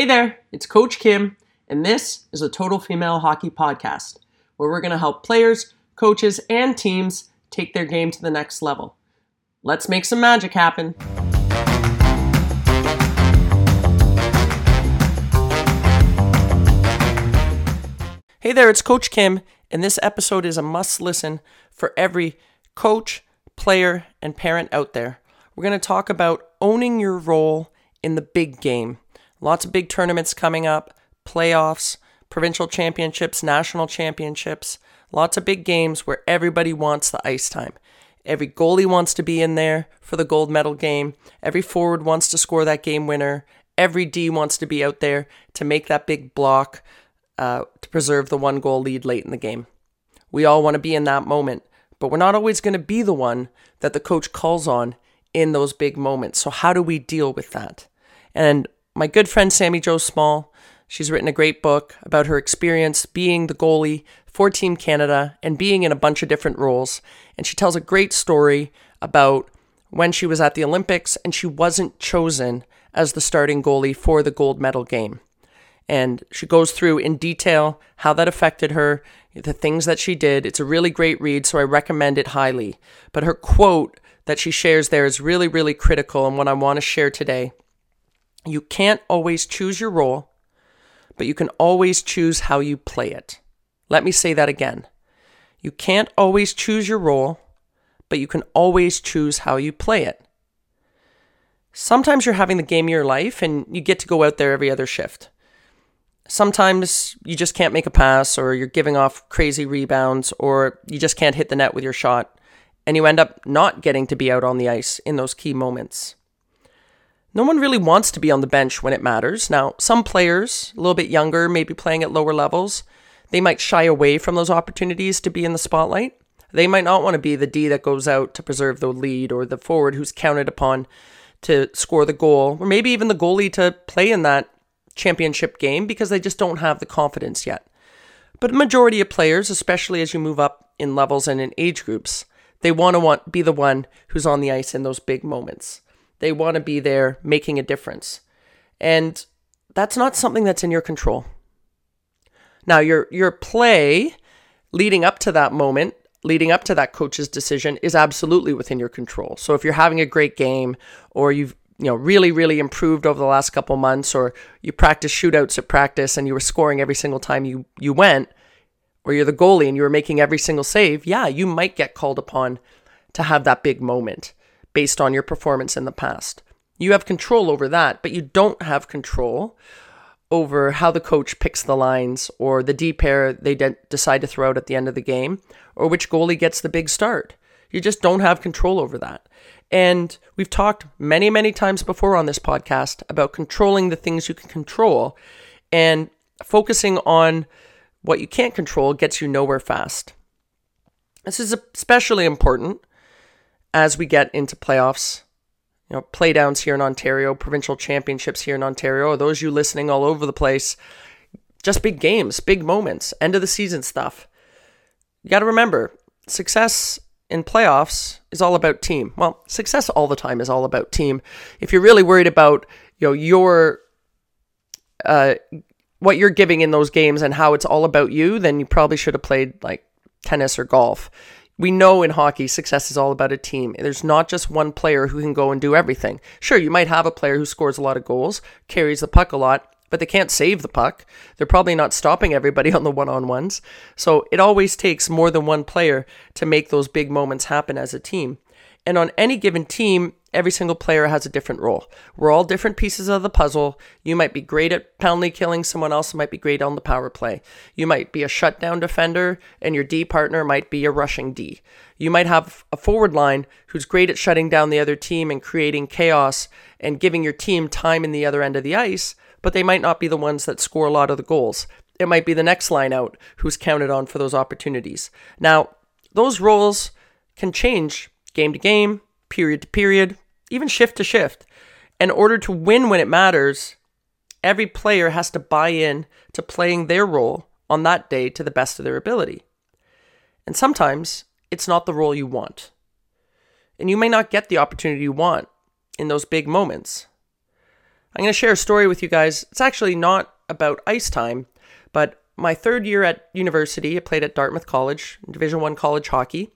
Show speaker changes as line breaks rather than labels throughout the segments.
Hey there, it's Coach Kim, and this is a Total Female Hockey Podcast, where we're going to help players, coaches, and teams take their game to the next level. Let's make some magic happen. Hey there, it's Coach Kim, and this episode is a must listen for every coach, player, and parent out there. We're going to talk about owning your role in the big game. Lots of big tournaments coming up, playoffs, provincial championships, national championships, lots of big games where everybody wants the ice time. Every goalie wants to be in there for the gold medal game. Every forward wants to score that game winner. Every D wants to be out there to make that big block uh, to preserve the one goal lead late in the game. We all want to be in that moment, but we're not always going to be the one that the coach calls on in those big moments. So, how do we deal with that? And my good friend Sami Jo Small, she's written a great book about her experience being the goalie for Team Canada and being in a bunch of different roles. And she tells a great story about when she was at the Olympics and she wasn't chosen as the starting goalie for the gold medal game. And she goes through in detail how that affected her, the things that she did. It's a really great read, so I recommend it highly. But her quote that she shares there is really, really critical and what I want to share today. You can't always choose your role, but you can always choose how you play it. Let me say that again. You can't always choose your role, but you can always choose how you play it. Sometimes you're having the game of your life and you get to go out there every other shift. Sometimes you just can't make a pass, or you're giving off crazy rebounds, or you just can't hit the net with your shot, and you end up not getting to be out on the ice in those key moments. No one really wants to be on the bench when it matters. Now, some players, a little bit younger, maybe playing at lower levels, they might shy away from those opportunities to be in the spotlight. They might not want to be the D that goes out to preserve the lead or the forward who's counted upon to score the goal, or maybe even the goalie to play in that championship game because they just don't have the confidence yet. But a majority of players, especially as you move up in levels and in age groups, they want to want be the one who's on the ice in those big moments. They want to be there making a difference. And that's not something that's in your control. Now, your your play leading up to that moment, leading up to that coach's decision is absolutely within your control. So if you're having a great game or you've you know really really improved over the last couple months or you practice shootouts at practice and you were scoring every single time you you went or you're the goalie and you were making every single save, yeah, you might get called upon to have that big moment based on your performance in the past. You have control over that, but you don't have control over how the coach picks the lines or the D pair they de- decide to throw out at the end of the game or which goalie gets the big start. You just don't have control over that. And we've talked many, many times before on this podcast about controlling the things you can control and focusing on what you can't control gets you nowhere fast. This is especially important as we get into playoffs, you know, playdowns here in Ontario, provincial championships here in Ontario, those you listening all over the place, just big games, big moments, end of the season stuff. You got to remember, success in playoffs is all about team. Well, success all the time is all about team. If you're really worried about, you know, your uh, what you're giving in those games and how it's all about you, then you probably should have played like tennis or golf. We know in hockey, success is all about a team. There's not just one player who can go and do everything. Sure, you might have a player who scores a lot of goals, carries the puck a lot, but they can't save the puck. They're probably not stopping everybody on the one on ones. So it always takes more than one player to make those big moments happen as a team. And on any given team, every single player has a different role. We're all different pieces of the puzzle. You might be great at penalty killing, someone else might be great on the power play. You might be a shutdown defender, and your D partner might be a rushing D. You might have a forward line who's great at shutting down the other team and creating chaos and giving your team time in the other end of the ice, but they might not be the ones that score a lot of the goals. It might be the next line out who's counted on for those opportunities. Now, those roles can change game to game, period to period, even shift to shift. In order to win when it matters, every player has to buy in to playing their role on that day to the best of their ability. And sometimes it's not the role you want. And you may not get the opportunity you want in those big moments. I'm going to share a story with you guys. It's actually not about ice time, but my third year at university, I played at Dartmouth College, Division 1 college hockey.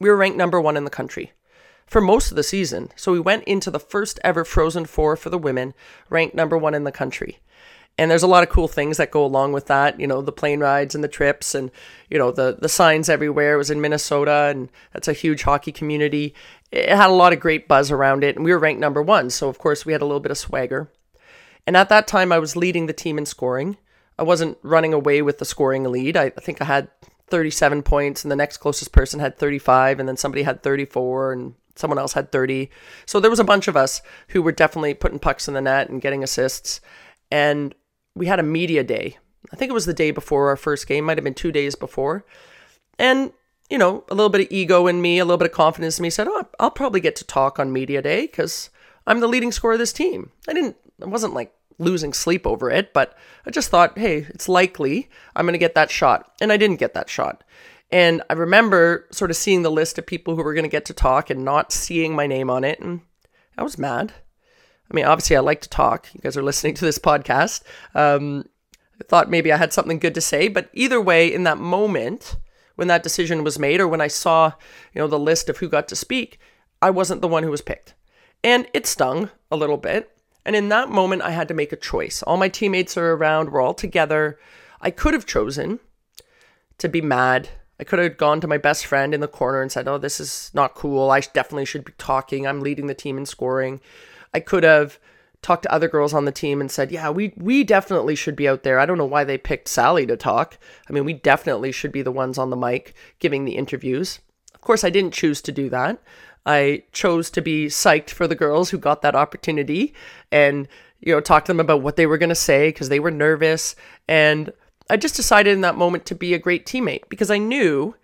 We were ranked number 1 in the country for most of the season. So we went into the first ever Frozen 4 for the women, ranked number 1 in the country. And there's a lot of cool things that go along with that, you know, the plane rides and the trips and, you know, the the signs everywhere. It was in Minnesota and that's a huge hockey community. It had a lot of great buzz around it and we were ranked number 1, so of course we had a little bit of swagger. And at that time I was leading the team in scoring. I wasn't running away with the scoring lead. I, I think I had 37 points and the next closest person had 35 and then somebody had 34 and someone else had 30. So there was a bunch of us who were definitely putting pucks in the net and getting assists. And we had a media day. I think it was the day before our first game, might have been two days before. And, you know, a little bit of ego in me, a little bit of confidence in me said, Oh, I'll probably get to talk on media day because I'm the leading scorer of this team. I didn't, I wasn't like losing sleep over it, but I just thought, hey, it's likely I'm going to get that shot. And I didn't get that shot. And I remember sort of seeing the list of people who were going to get to talk and not seeing my name on it. And I was mad. I mean, obviously, I like to talk. You guys are listening to this podcast. Um, I thought maybe I had something good to say, but either way, in that moment when that decision was made, or when I saw, you know, the list of who got to speak, I wasn't the one who was picked, and it stung a little bit. And in that moment, I had to make a choice. All my teammates are around. We're all together. I could have chosen to be mad. I could have gone to my best friend in the corner and said, "Oh, this is not cool. I definitely should be talking. I'm leading the team in scoring." I could have talked to other girls on the team and said, "Yeah, we we definitely should be out there." I don't know why they picked Sally to talk. I mean, we definitely should be the ones on the mic giving the interviews. Of course, I didn't choose to do that. I chose to be psyched for the girls who got that opportunity and you know talk to them about what they were going to say because they were nervous and I just decided in that moment to be a great teammate because I knew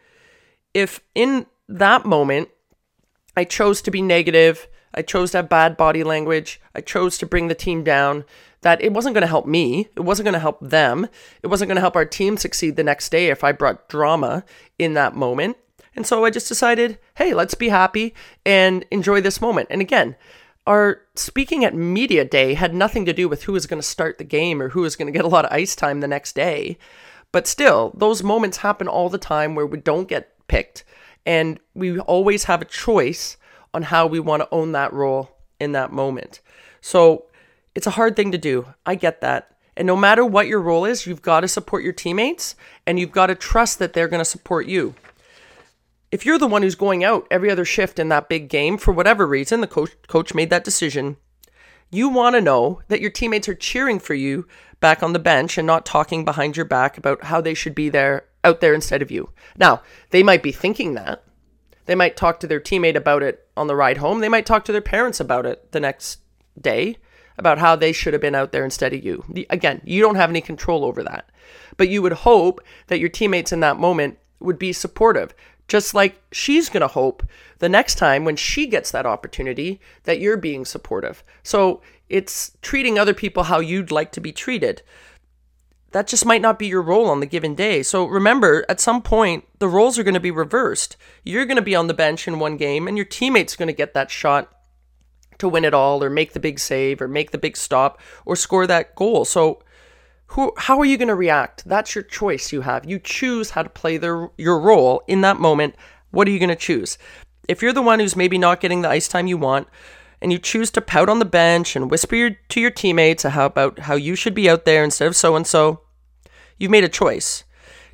if in that moment I chose to be negative I chose to have bad body language. I chose to bring the team down. That it wasn't going to help me. It wasn't going to help them. It wasn't going to help our team succeed the next day if I brought drama in that moment. And so I just decided, hey, let's be happy and enjoy this moment. And again, our speaking at media day had nothing to do with who was going to start the game or who was going to get a lot of ice time the next day. But still, those moments happen all the time where we don't get picked. And we always have a choice on how we want to own that role in that moment. So it's a hard thing to do. I get that. And no matter what your role is, you've got to support your teammates and you've got to trust that they're going to support you. If you're the one who's going out every other shift in that big game, for whatever reason, the coach, coach made that decision, you want to know that your teammates are cheering for you back on the bench and not talking behind your back about how they should be there out there instead of you. Now, they might be thinking that, they might talk to their teammate about it on the ride home. They might talk to their parents about it the next day about how they should have been out there instead of you. Again, you don't have any control over that. But you would hope that your teammates in that moment would be supportive, just like she's going to hope the next time when she gets that opportunity that you're being supportive. So it's treating other people how you'd like to be treated that just might not be your role on the given day. So remember, at some point, the roles are going to be reversed. You're going to be on the bench in one game, and your teammate's going to get that shot to win it all, or make the big save, or make the big stop, or score that goal. So, who, how are you going to react? That's your choice you have. You choose how to play the, your role in that moment. What are you going to choose? If you're the one who's maybe not getting the ice time you want, and you choose to pout on the bench and whisper your, to your teammates about how you should be out there instead of so and so, you've made a choice.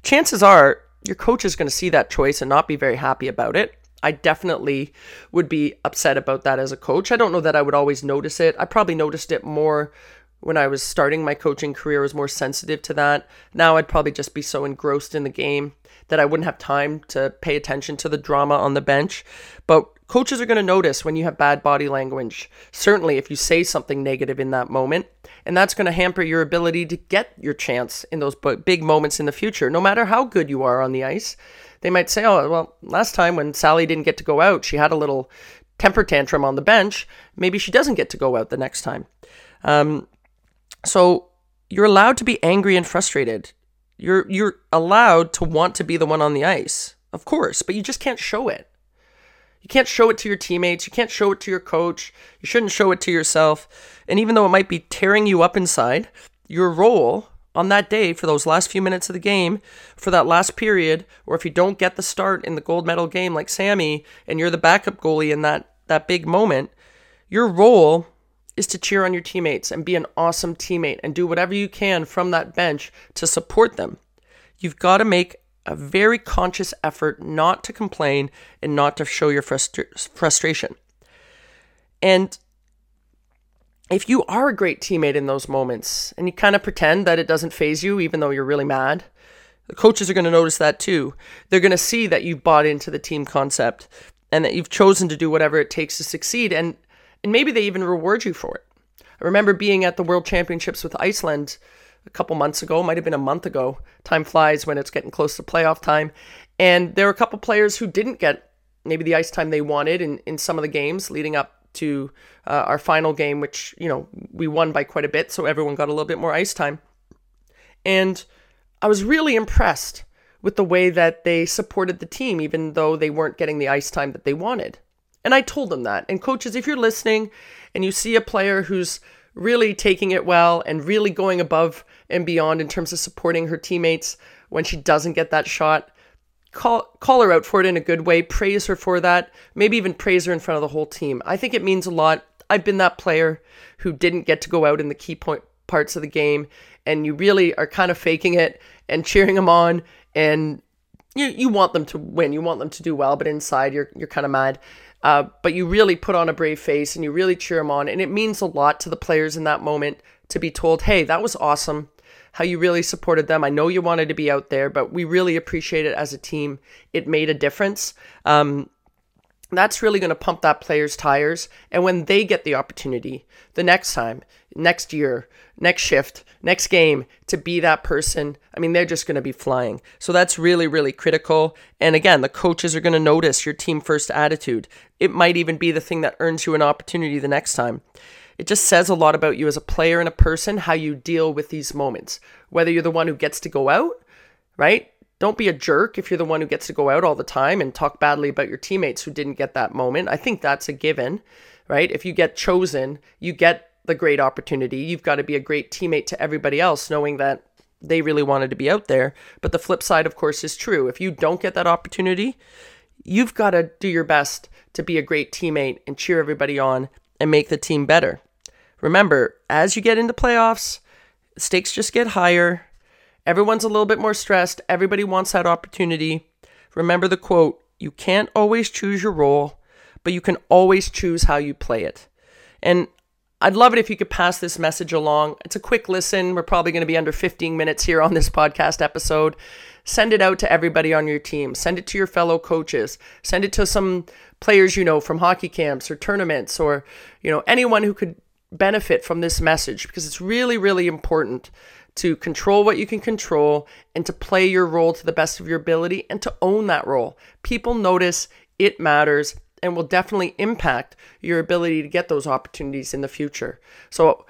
Chances are your coach is going to see that choice and not be very happy about it. I definitely would be upset about that as a coach. I don't know that I would always notice it. I probably noticed it more when I was starting my coaching career, was more sensitive to that. Now I'd probably just be so engrossed in the game that I wouldn't have time to pay attention to the drama on the bench. But coaches are going to notice when you have bad body language. Certainly, if you say something negative in that moment, and that's going to hamper your ability to get your chance in those big moments in the future, no matter how good you are on the ice. They might say, oh, well, last time when Sally didn't get to go out, she had a little temper tantrum on the bench. Maybe she doesn't get to go out the next time. Um, so you're allowed to be angry and frustrated. You're you're allowed to want to be the one on the ice, of course, but you just can't show it. You can't show it to your teammates. You can't show it to your coach. You shouldn't show it to yourself. And even though it might be tearing you up inside, your role on that day for those last few minutes of the game, for that last period, or if you don't get the start in the gold medal game like Sami and you're the backup goalie in that, that big moment, your role is to cheer on your teammates and be an awesome teammate and do whatever you can from that bench to support them. You've got to make a very conscious effort not to complain and not to show your frustra- frustration. And if you are a great teammate in those moments and you kind of pretend that it doesn't faze you, even though you're really mad, the coaches are going to notice that too. They're going to see that you've bought into the team concept and that you've chosen to do whatever it takes to succeed. And, and maybe they even reward you for it. I remember being at the World Championships with Iceland a couple months ago, might have been a month ago. Time flies when it's getting close to playoff time. And there were a couple players who didn't get maybe the ice time they wanted in, in some of the games leading up to uh, our final game, which, you know, we won by quite a bit. So everyone got a little bit more ice time. And I was really impressed with the way that they supported the team, even though they weren't getting the ice time that they wanted. And I told them that. And coaches, if you're listening and you see a player who's really taking it well and really going above and beyond in terms of supporting her teammates when she doesn't get that shot, call call her out for it in a good way, praise her for that, maybe even praise her in front of the whole team. I think it means a lot. I've been that player who didn't get to go out in the key point parts of the game and you really are kind of faking it and cheering them on and you you want them to win, you want them to do well, but inside you're you're kind of mad. Uh, but you really put on a brave face and you really cheer them on. And it means a lot to the players in that moment to be told, hey, that was awesome. How you really supported them. I know you wanted to be out there, but we really appreciate it as a team. It made a difference. Um, that's really going to pump that player's tires. And when they get the opportunity the next time, next year, next shift, next game to be that person, I mean, they're just going to be flying. So that's really, really critical. And again, the coaches are going to notice your team first attitude. It might even be the thing that earns you an opportunity the next time. It just says a lot about you as a player and a person, how you deal with these moments. Whether you're the one who gets to go out, right? Don't be a jerk if you're the one who gets to go out all the time and talk badly about your teammates who didn't get that moment. I think that's a given, right? If you get chosen, you get the great opportunity. You've got to be a great teammate to everybody else, knowing that they really wanted to be out there. But the flip side, of course, is true. If you don't get that opportunity, you've got to do your best to be a great teammate and cheer everybody on and make the team better. Remember, as you get into playoffs, stakes just get higher. Everyone's a little bit more stressed. Everybody wants that opportunity. Remember the quote you can't always choose your role, but you can always choose how you play it. And I'd love it if you could pass this message along. It's a quick listen. We're probably going to be under 15 minutes here on this podcast episode. Send it out to everybody on your team. Send it to your fellow coaches. Send it to some players you know from hockey camps or tournaments or, you know, anyone who could benefit from this message because it's really really important to control what you can control and to play your role to the best of your ability and to own that role. People notice it matters and will definitely impact your ability to get those opportunities in the future. So,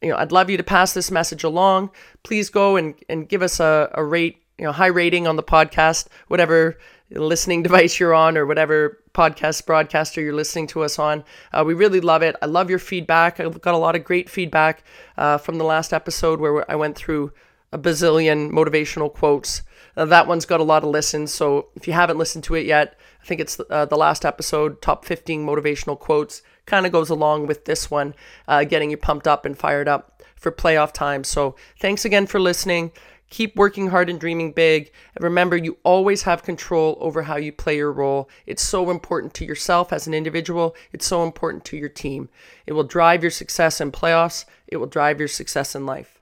you know, I'd love you to pass this message along. Please go and, and give us a, a rate, you know, high rating on the podcast, whatever listening device you're on or whatever podcast broadcaster you're listening to us on. Uh, we really love it. I love your feedback. I got a lot of great feedback uh, from the last episode where I went through a bazillion motivational quotes. Uh, that one's got a lot of listens. So if you haven't listened to it yet, I think it's uh, the last episode, top 15 motivational quotes, kind of goes along with this one, uh, getting you pumped up and fired up for playoff time. So thanks again for listening. Keep working hard and dreaming big. And remember, you always have control over how you play your role. It's so important to yourself as an individual, it's so important to your team. It will drive your success in playoffs, it will drive your success in life.